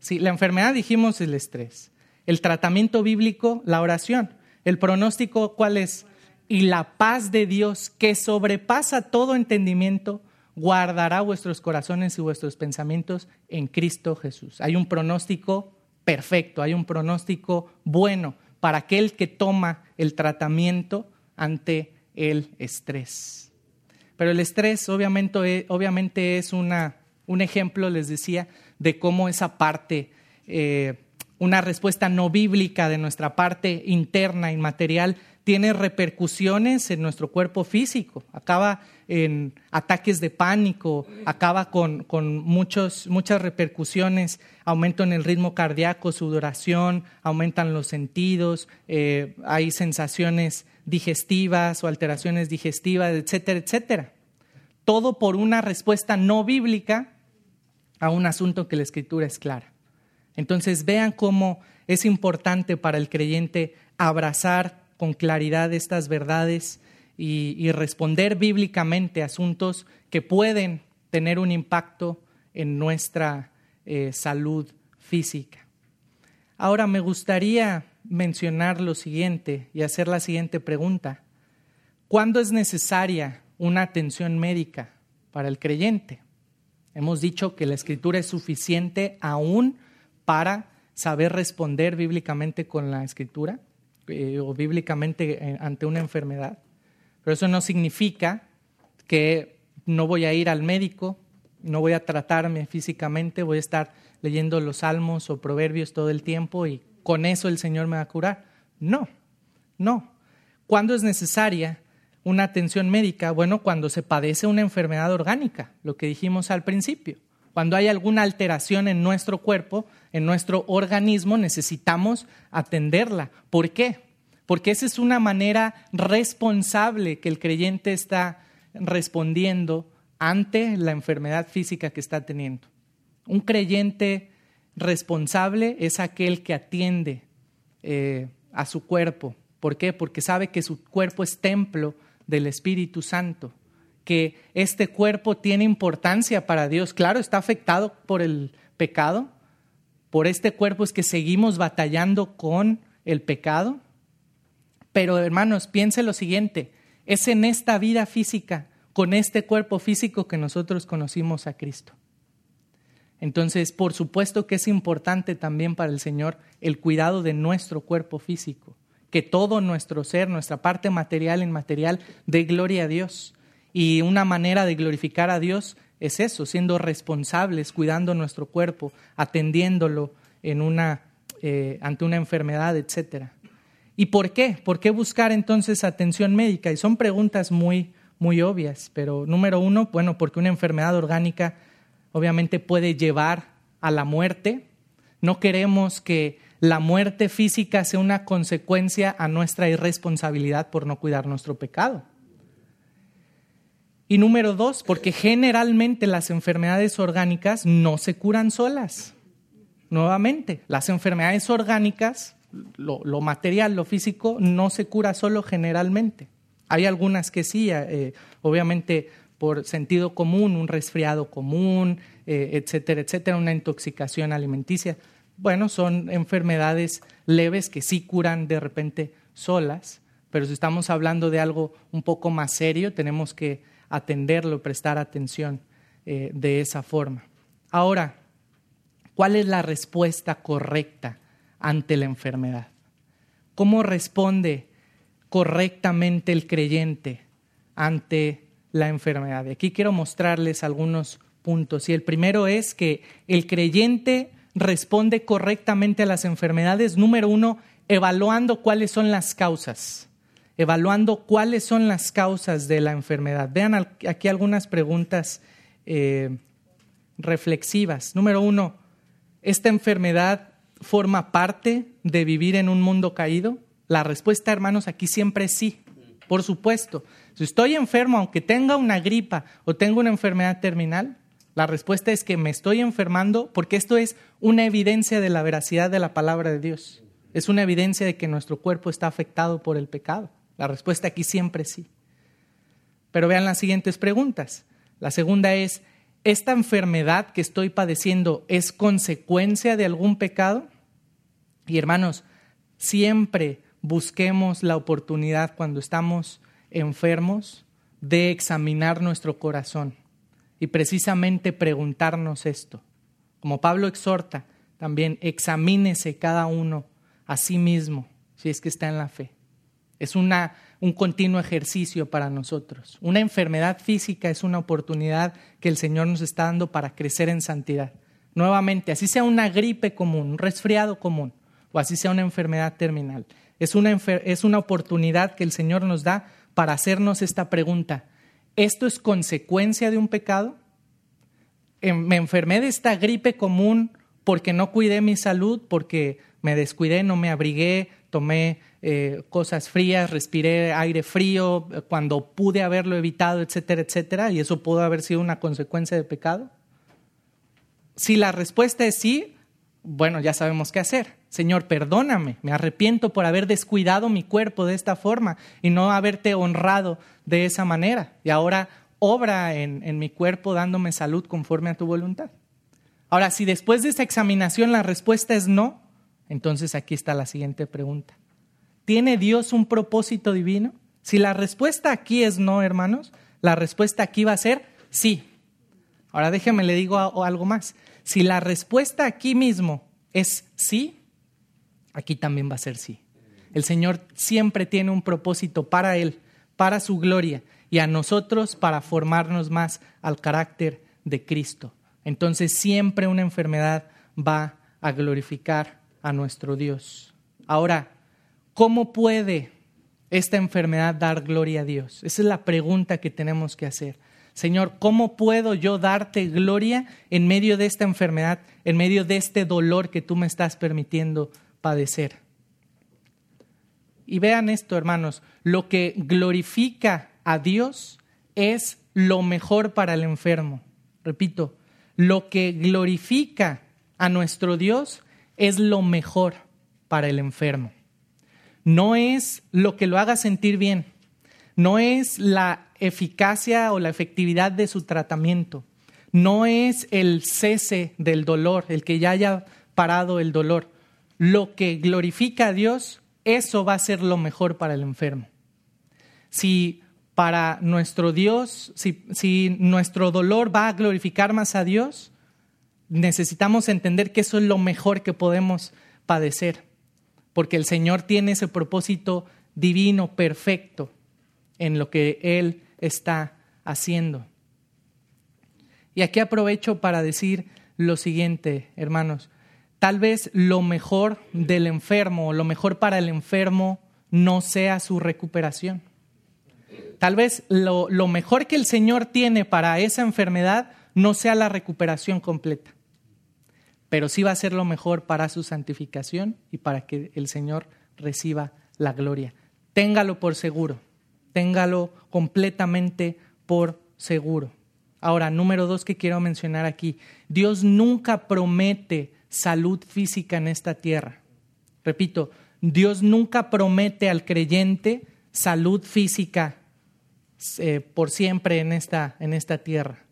Si la enfermedad dijimos el estrés, el tratamiento bíblico, la oración. El pronóstico, ¿cuál es? Y la paz de Dios que sobrepasa todo entendimiento, guardará vuestros corazones y vuestros pensamientos en Cristo Jesús. Hay un pronóstico perfecto, hay un pronóstico bueno para aquel que toma el tratamiento ante el estrés. Pero el estrés obviamente, obviamente es una un ejemplo, les decía, de cómo esa parte, eh, una respuesta no bíblica de nuestra parte interna, inmaterial, tiene repercusiones en nuestro cuerpo físico, acaba en ataques de pánico, acaba con, muchos, muchas repercusiones, aumento en el ritmo cardíaco, sudoración, aumentan los sentidos, eh, hay sensaciones digestivas o alteraciones digestivas, etcétera, etcétera. Todo por una respuesta no bíblica a un asunto que la escritura es clara. Entonces vean cómo es importante para el creyente abrazar con claridad estas verdades y, responder bíblicamente a asuntos que pueden tener un impacto en nuestra eh, salud física. Ahora me gustaría mencionar lo siguiente y hacer la siguiente pregunta. ¿Cuándo es necesaria una atención médica para el creyente? Hemos dicho que la escritura es suficiente aún para saber responder bíblicamente con la escritura eh, o bíblicamente eh, ante una enfermedad. Pero eso no significa que no voy a ir al médico, no voy a tratarme físicamente, voy a estar leyendo los salmos o proverbios todo el tiempo y con eso el Señor me va a curar. No, no. ¿Cuándo es necesaria una atención médica? Bueno, cuando se padece una enfermedad orgánica, lo que dijimos al principio. Cuando hay alguna alteración en nuestro cuerpo, en nuestro organismo, necesitamos atenderla. ¿Por qué? Porque esa es una manera responsable que el creyente está respondiendo ante la enfermedad física que está teniendo. Un creyente responsable es aquel que atiende eh, a su cuerpo. ¿Por qué? Porque sabe que su cuerpo es templo del Espíritu Santo, que este cuerpo tiene importancia para Dios. Claro, está afectado por el pecado, por este cuerpo es que seguimos batallando con el pecado. Pero hermanos, piense lo siguiente, es en esta vida física, con este cuerpo físico que nosotros conocimos a Cristo. Entonces, por supuesto que es importante también para el Señor el cuidado de nuestro cuerpo físico que todo nuestro ser, nuestra parte material inmaterial, dé gloria a Dios. Y una manera de glorificar a Dios es eso, siendo responsables, cuidando nuestro cuerpo, atendiéndolo en una, eh, ante una enfermedad, etc. ¿Y por qué? ¿Por qué buscar entonces atención médica? Y son preguntas muy, muy obvias, pero número uno, bueno, porque una enfermedad orgánica obviamente puede llevar a la muerte. No queremos que la muerte física sea una consecuencia a nuestra irresponsabilidad por no cuidar nuestro pecado. Y número dos, porque generalmente las enfermedades orgánicas no se curan solas. Nuevamente, las enfermedades orgánicas, lo, material, lo físico, no se cura solo generalmente. Hay algunas que sí, eh, obviamente por sentido común, un resfriado común, eh, etcétera, etcétera, una intoxicación alimenticia bueno, son enfermedades leves que sí curan de repente solas, pero si estamos hablando de algo un poco más serio, tenemos que atenderlo, prestar atención eh, de esa forma. Ahora, ¿Cuál es la respuesta correcta ante la enfermedad? ¿Cómo responde correctamente el creyente ante la enfermedad? Y aquí quiero mostrarles algunos puntos. Y el primero es que el creyente responde correctamente a las enfermedades, número uno, evaluando cuáles son las causas, evaluando cuáles son las causas de la enfermedad. Vean aquí algunas preguntas eh, reflexivas. Número uno, ¿esta enfermedad forma parte de vivir en un mundo caído? La respuesta, hermanos, aquí siempre es sí, por supuesto. Si estoy enfermo, aunque tenga una gripa o tenga una enfermedad terminal, la respuesta es que me estoy enfermando porque esto es una evidencia de la veracidad de la palabra de Dios. Es una evidencia de que nuestro cuerpo está afectado por el pecado. La respuesta aquí siempre es sí. Pero vean las siguientes preguntas. La segunda es, ¿esta enfermedad que estoy padeciendo es consecuencia de algún pecado? Y hermanos, siempre busquemos la oportunidad cuando estamos enfermos de examinar nuestro corazón y precisamente preguntarnos esto. Como Pablo exhorta, también examínese cada uno a sí mismo si es que está en la fe. Es una, un continuo ejercicio para nosotros. Una enfermedad física es una oportunidad que el Señor nos está dando para crecer en santidad. Nuevamente, así sea una gripe común, un resfriado común, o así sea una enfermedad terminal. Es una, es una oportunidad que el Señor nos da para hacernos esta pregunta. ¿Esto es consecuencia de un pecado? Em, ¿Me enfermé de esta gripe común porque no cuidé mi salud, porque me descuidé, no me abrigué, tomé eh, cosas frías, respiré aire frío eh, cuando pude haberlo evitado, etcétera, etcétera, y eso pudo haber sido una consecuencia de pecado? Si la respuesta es sí, bueno, ya sabemos qué hacer. Señor, perdóname, me arrepiento por haber descuidado mi cuerpo de esta forma y no haberte honrado de esa manera. Y ahora obra en, en mi cuerpo dándome salud conforme a tu voluntad. Ahora, si después de esa examinación la respuesta es no, entonces aquí está la siguiente pregunta. ¿Tiene Dios un propósito divino? Si la respuesta aquí es no, hermanos, la respuesta aquí va a ser sí. Ahora déjeme le digo algo más. Si la respuesta aquí mismo es sí, aquí también va a ser sí. El Señor siempre tiene un propósito para Él, para su gloria y a nosotros para formarnos más al carácter de Cristo. Entonces siempre una enfermedad va a glorificar a nuestro Dios. Ahora, ¿cómo puede esta enfermedad dar gloria a Dios? Esa es la pregunta que tenemos que hacer. Señor, ¿cómo puedo yo darte gloria en medio de esta enfermedad, en medio de este dolor que tú me estás permitiendo padecer? Y vean esto, hermanos, lo que glorifica a Dios es lo mejor para el enfermo. Repito, lo que glorifica a nuestro Dios es lo mejor para el enfermo. No es lo que lo haga sentir bien, no es la eficacia o la efectividad de su tratamiento, no es el cese del dolor, el que ya haya parado el dolor. Lo que glorifica a Dios, eso va a ser lo mejor para el enfermo. Si para nuestro Dios, si, nuestro dolor va a glorificar más a Dios, necesitamos entender que eso es lo mejor que podemos padecer, porque el Señor tiene ese propósito divino, perfecto, en lo que Él está haciendo. Y aquí aprovecho para decir lo siguiente, hermanos. Tal vez lo mejor del enfermo, lo mejor para el enfermo, no sea su recuperación. Tal vez lo, mejor que el Señor tiene para esa enfermedad no sea la recuperación completa, pero sí va a ser lo mejor para su santificación y para que el Señor reciba la gloria. Téngalo por seguro, téngalo completamente por seguro. Ahora, número dos que quiero mencionar aquí, Dios nunca promete salud física en esta tierra. Repito, Dios nunca promete al creyente salud física eh, por siempre en esta, en esta tierra.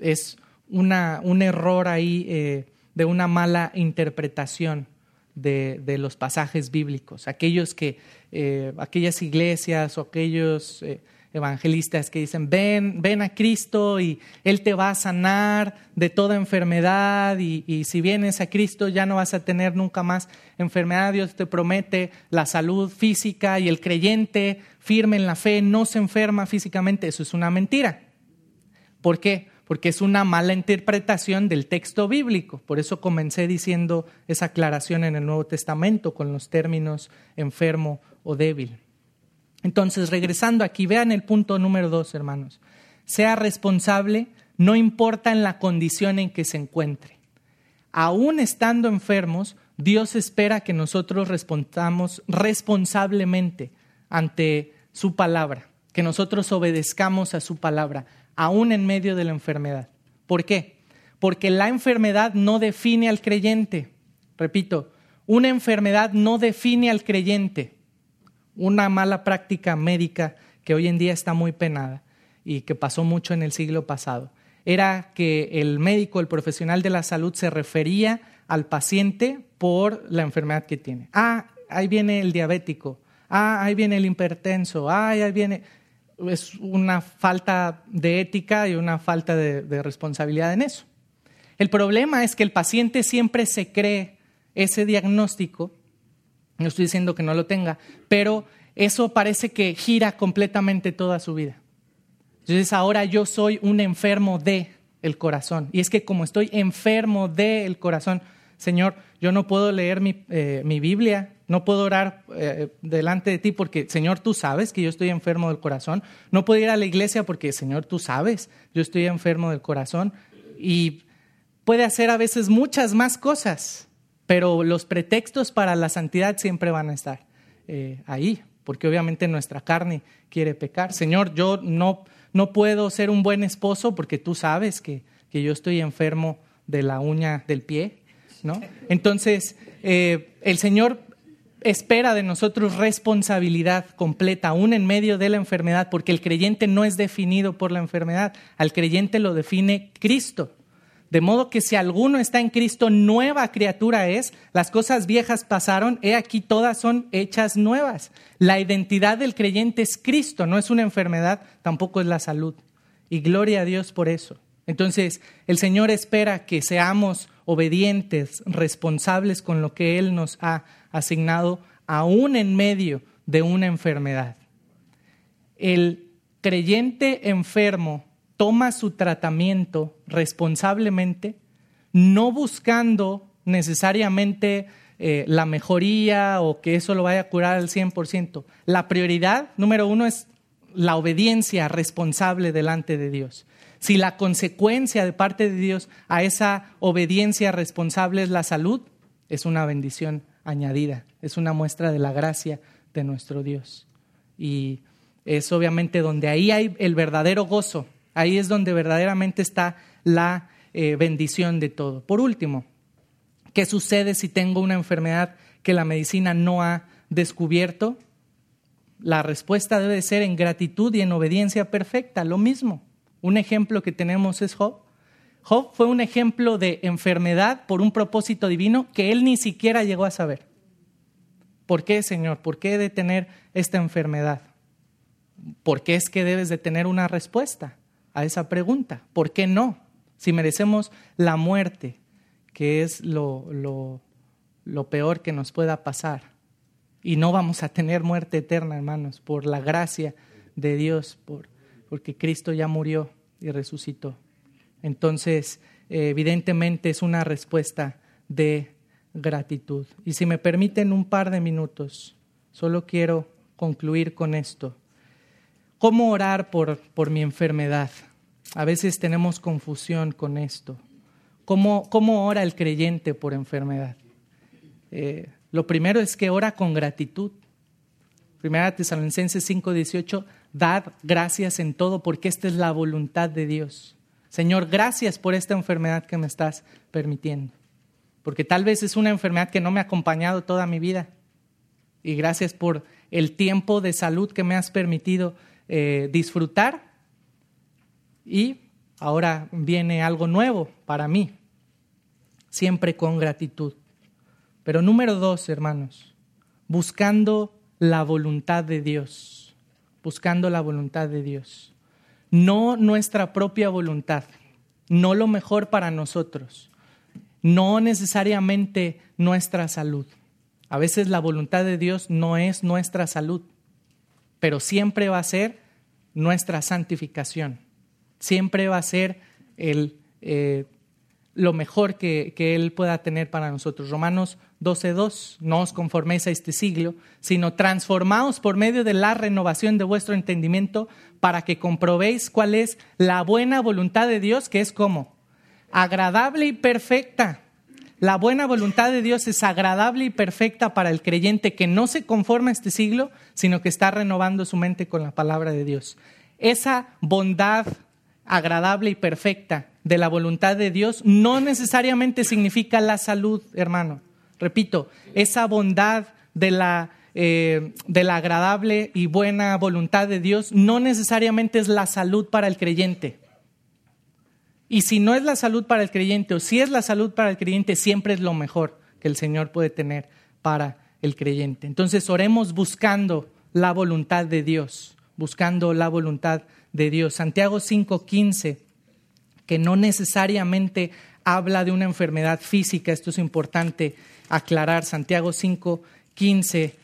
Es una, un error ahí eh, de una mala interpretación. De, los pasajes bíblicos, aquellos que, eh, aquellas iglesias o aquellos eh, evangelistas que dicen, ven, ven a Cristo y Él te va a sanar de toda enfermedad y, y, si vienes a Cristo ya no vas a tener nunca más enfermedad, Dios te promete la salud física y el creyente firme en la fe no se enferma físicamente, eso es una mentira. ¿Por qué? Porque es una mala interpretación del texto bíblico. Por eso comencé diciendo esa aclaración en el Nuevo Testamento con los términos enfermo o débil. Entonces, regresando aquí, vean el punto número dos, hermanos. Sea responsable, no importa en la condición en que se encuentre. Aún estando enfermos, Dios espera que nosotros respondamos responsablemente ante su palabra, que nosotros obedezcamos a su palabra aún en medio de la enfermedad. ¿Por qué? Porque la enfermedad no define al creyente. Repito, una enfermedad no define al creyente. Una mala práctica médica que hoy en día está muy penada y que pasó mucho en el siglo pasado era que el médico, el profesional de la salud se refería al paciente por la enfermedad que tiene. Ah, ahí viene el diabético. Ah, ahí viene el hipertenso. Ah, ahí viene es una falta de ética y una falta de, responsabilidad en eso. El problema es que el paciente siempre se cree ese diagnóstico, no estoy diciendo que no lo tenga, pero eso parece que gira completamente toda su vida. Entonces ahora yo soy un enfermo de el corazón. Y es que como estoy enfermo del corazón, Señor, yo no puedo leer mi, eh, mi Biblia, no puedo orar eh, delante de ti porque, Señor, tú sabes que yo estoy enfermo del corazón. No puedo ir a la iglesia porque, Señor, tú sabes, yo estoy enfermo del corazón. Y puede hacer a veces muchas más cosas, pero los pretextos para la santidad siempre van a estar eh, ahí, porque obviamente nuestra carne quiere pecar. Señor, yo no, no puedo ser un buen esposo porque tú sabes que, que yo estoy enfermo de la uña del pie, ¿no? Entonces, eh, el Señor espera de nosotros responsabilidad completa, aún en medio de la enfermedad, porque el creyente no es definido por la enfermedad, al creyente lo define Cristo. De modo que si alguno está en Cristo, nueva criatura es, las cosas viejas pasaron, he aquí todas son hechas nuevas. La identidad del creyente es Cristo, no es una enfermedad, tampoco es la salud. Y gloria a Dios por eso. Entonces, el Señor espera que seamos obedientes, responsables con lo que Él nos ha asignado aún en medio de una enfermedad. El creyente enfermo toma su tratamiento responsablemente, no buscando necesariamente eh, la mejoría o que eso lo vaya a curar al 100%. La prioridad número uno es la obediencia responsable delante de Dios. Si la consecuencia de parte de Dios a esa obediencia responsable es la salud, es una bendición añadida, es una muestra de la gracia de nuestro Dios. Y es obviamente donde ahí hay el verdadero gozo, ahí es donde verdaderamente está la eh, bendición de todo. Por último, ¿qué sucede si tengo una enfermedad que la medicina no ha descubierto? La respuesta debe ser en gratitud y en obediencia perfecta, lo mismo. Un ejemplo que tenemos es Job. Job fue un ejemplo de enfermedad por un propósito divino que él ni siquiera llegó a saber. ¿Por qué, Señor? ¿Por qué de tener esta enfermedad? ¿Por qué es que debes de tener una respuesta a esa pregunta? ¿Por qué no? Si merecemos la muerte, que es lo, lo, lo peor que nos pueda pasar. Y no vamos a tener muerte eterna, hermanos, por la gracia de Dios, por, porque Cristo ya murió y resucitó. Entonces, eh, evidentemente es una respuesta de gratitud. Y si me permiten un par de minutos, solo quiero concluir con esto. ¿Cómo orar por, por mi enfermedad? A veces tenemos confusión con esto. ¿Cómo, cómo ora el creyente por enfermedad? Eh, lo primero es que ora con gratitud. Primera Tesalonicenses 5:18, dad gracias en todo porque esta es la voluntad de Dios. Señor, gracias por esta enfermedad que me estás permitiendo. Porque tal vez es una enfermedad que no me ha acompañado toda mi vida. Y gracias por el tiempo de salud que me has permitido eh, disfrutar. Y ahora viene algo nuevo para mí. Siempre con gratitud. Pero número dos, hermanos, buscando la voluntad de Dios, buscando la voluntad de Dios, no nuestra propia voluntad, no lo mejor para nosotros, no necesariamente nuestra salud. A veces la voluntad de Dios no es nuestra salud, pero siempre va a ser nuestra santificación, siempre va a ser el, eh, lo mejor que, que, Él pueda tener para nosotros. Romanos 12.2, no os conforméis a este siglo, sino transformaos por medio de la renovación de vuestro entendimiento para que comprobéis cuál es la buena voluntad de Dios, que es como agradable y perfecta. La buena voluntad de Dios es agradable y perfecta para el creyente que no se conforma a este siglo, sino que está renovando su mente con la palabra de Dios. Esa bondad agradable y perfecta de la voluntad de Dios no necesariamente significa la salud, hermano. Repito, esa bondad de la, eh, de la agradable y buena voluntad de Dios no necesariamente es la salud para el creyente. Y si no es la salud para el creyente o si es la salud para el creyente, siempre es lo mejor que el Señor puede tener para el creyente. Entonces oremos buscando la voluntad de Dios, buscando la voluntad de Dios. Santiago 5:15, que no necesariamente habla de una enfermedad física, esto es importante aclarar. Santiago 5:15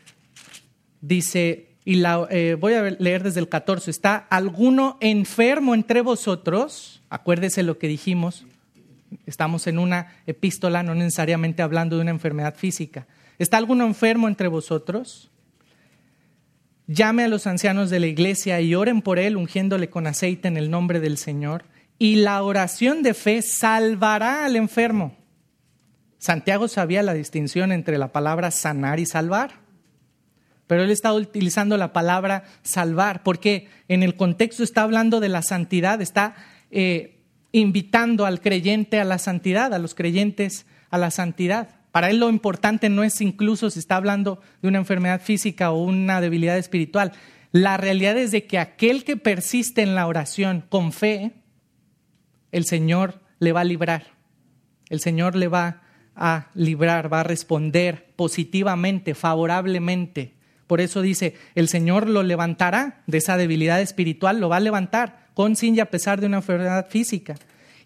dice, y la, eh, voy a leer desde el 14, ¿está alguno enfermo entre vosotros? Acuérdese lo que dijimos, estamos en una epístola, no necesariamente hablando de una enfermedad física. ¿Está alguno enfermo entre vosotros? llame a los ancianos de la iglesia y oren por él, ungiéndole con aceite en el nombre del Señor. Y la oración de fe salvará al enfermo. Santiago sabía la distinción entre la palabra sanar y salvar, pero él está utilizando la palabra salvar porque en el contexto está hablando de la santidad, está eh, invitando al creyente a la santidad, a los creyentes a la santidad. Para él lo importante no es incluso si está hablando de una enfermedad física o una debilidad espiritual. La realidad es de que aquel que persiste en la oración con fe, el Señor le va a librar. El Señor le va a librar, va a responder positivamente, favorablemente. Por eso dice, el Señor lo levantará de esa debilidad espiritual, lo va a levantar con, sin y a pesar de una enfermedad física.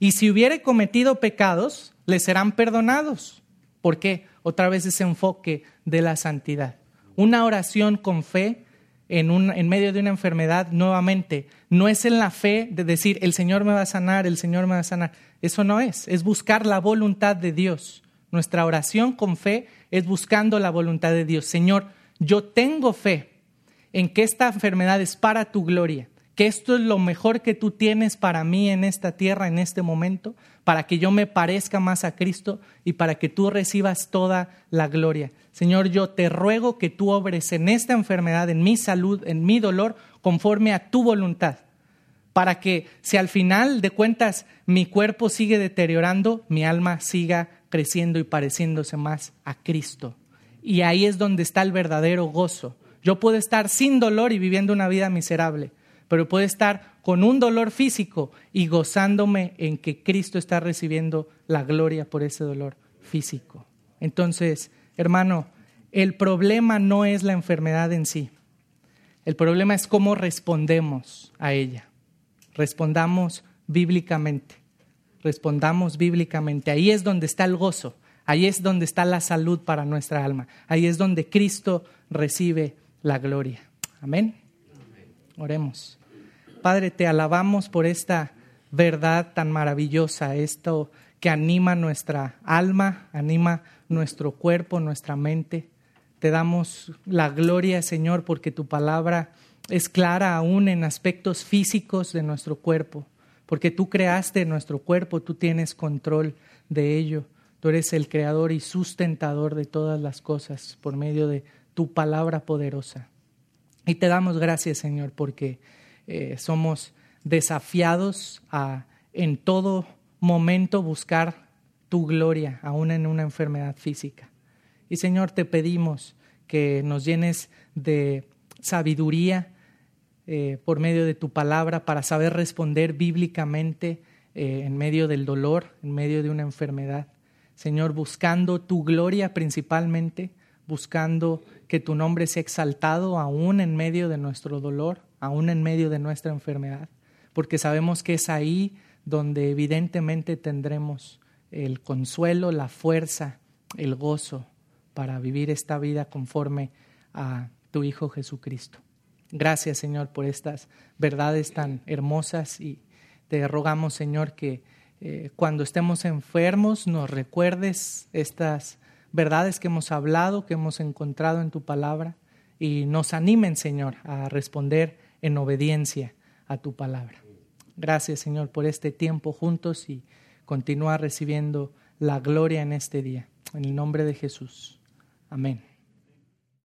Y si hubiere cometido pecados, le serán perdonados. ¿Por qué? Otra vez ese enfoque de la santidad. Una oración con fe en, un, en medio de una enfermedad, nuevamente, no es en la fe de decir, el Señor me va a sanar, el Señor me va a sanar. Eso no es, es buscar la voluntad de Dios. Nuestra oración con fe es buscando la voluntad de Dios. Señor, yo tengo fe en que esta enfermedad es para tu gloria que esto es lo mejor que tú tienes para mí en esta tierra, en este momento, para que yo me parezca más a Cristo y para que tú recibas toda la gloria. Señor, yo te ruego que tú obres en esta enfermedad, en mi salud, en mi dolor, conforme a tu voluntad, para que si al final de cuentas mi cuerpo sigue deteriorando, mi alma siga creciendo y pareciéndose más a Cristo. Y ahí es donde está el verdadero gozo. Yo puedo estar sin dolor y viviendo una vida miserable pero puede estar con un dolor físico y gozándome en que Cristo está recibiendo la gloria por ese dolor físico. Entonces, hermano, el problema no es la enfermedad en sí. El problema es cómo respondemos a ella. Respondamos bíblicamente. Respondamos bíblicamente. Ahí es donde está el gozo. Ahí es donde está la salud para nuestra alma. Ahí es donde Cristo recibe la gloria. Amén. Oremos. Padre, te alabamos por esta verdad tan maravillosa, esto que anima nuestra alma, anima nuestro cuerpo, nuestra mente. Te damos la gloria, Señor, porque tu palabra es clara aún en aspectos físicos de nuestro cuerpo, porque tú creaste nuestro cuerpo, tú tienes control de ello. Tú eres el creador y sustentador de todas las cosas por medio de tu palabra poderosa. Y te damos gracias, Señor, porque eh, somos desafiados a en todo momento buscar tu gloria, aún en una enfermedad física. Y Señor, te pedimos que nos llenes de sabiduría eh, por medio de tu palabra para saber responder bíblicamente eh, en medio del dolor, en medio de una enfermedad. Señor, buscando tu gloria principalmente, buscando que tu nombre sea exaltado aún en medio de nuestro dolor, aún en medio de nuestra enfermedad, porque sabemos que es ahí donde evidentemente tendremos el consuelo, la fuerza, el gozo para vivir esta vida conforme a tu Hijo Jesucristo. Gracias, Señor, por estas verdades tan hermosas y te rogamos, Señor, que eh, cuando estemos enfermos nos recuerdes estas verdades que hemos hablado, que hemos encontrado en tu palabra y nos animen, Señor, a responder en obediencia a tu palabra. Gracias, Señor, por este tiempo juntos y continúa recibiendo la gloria en este día. En el nombre de Jesús. Amén.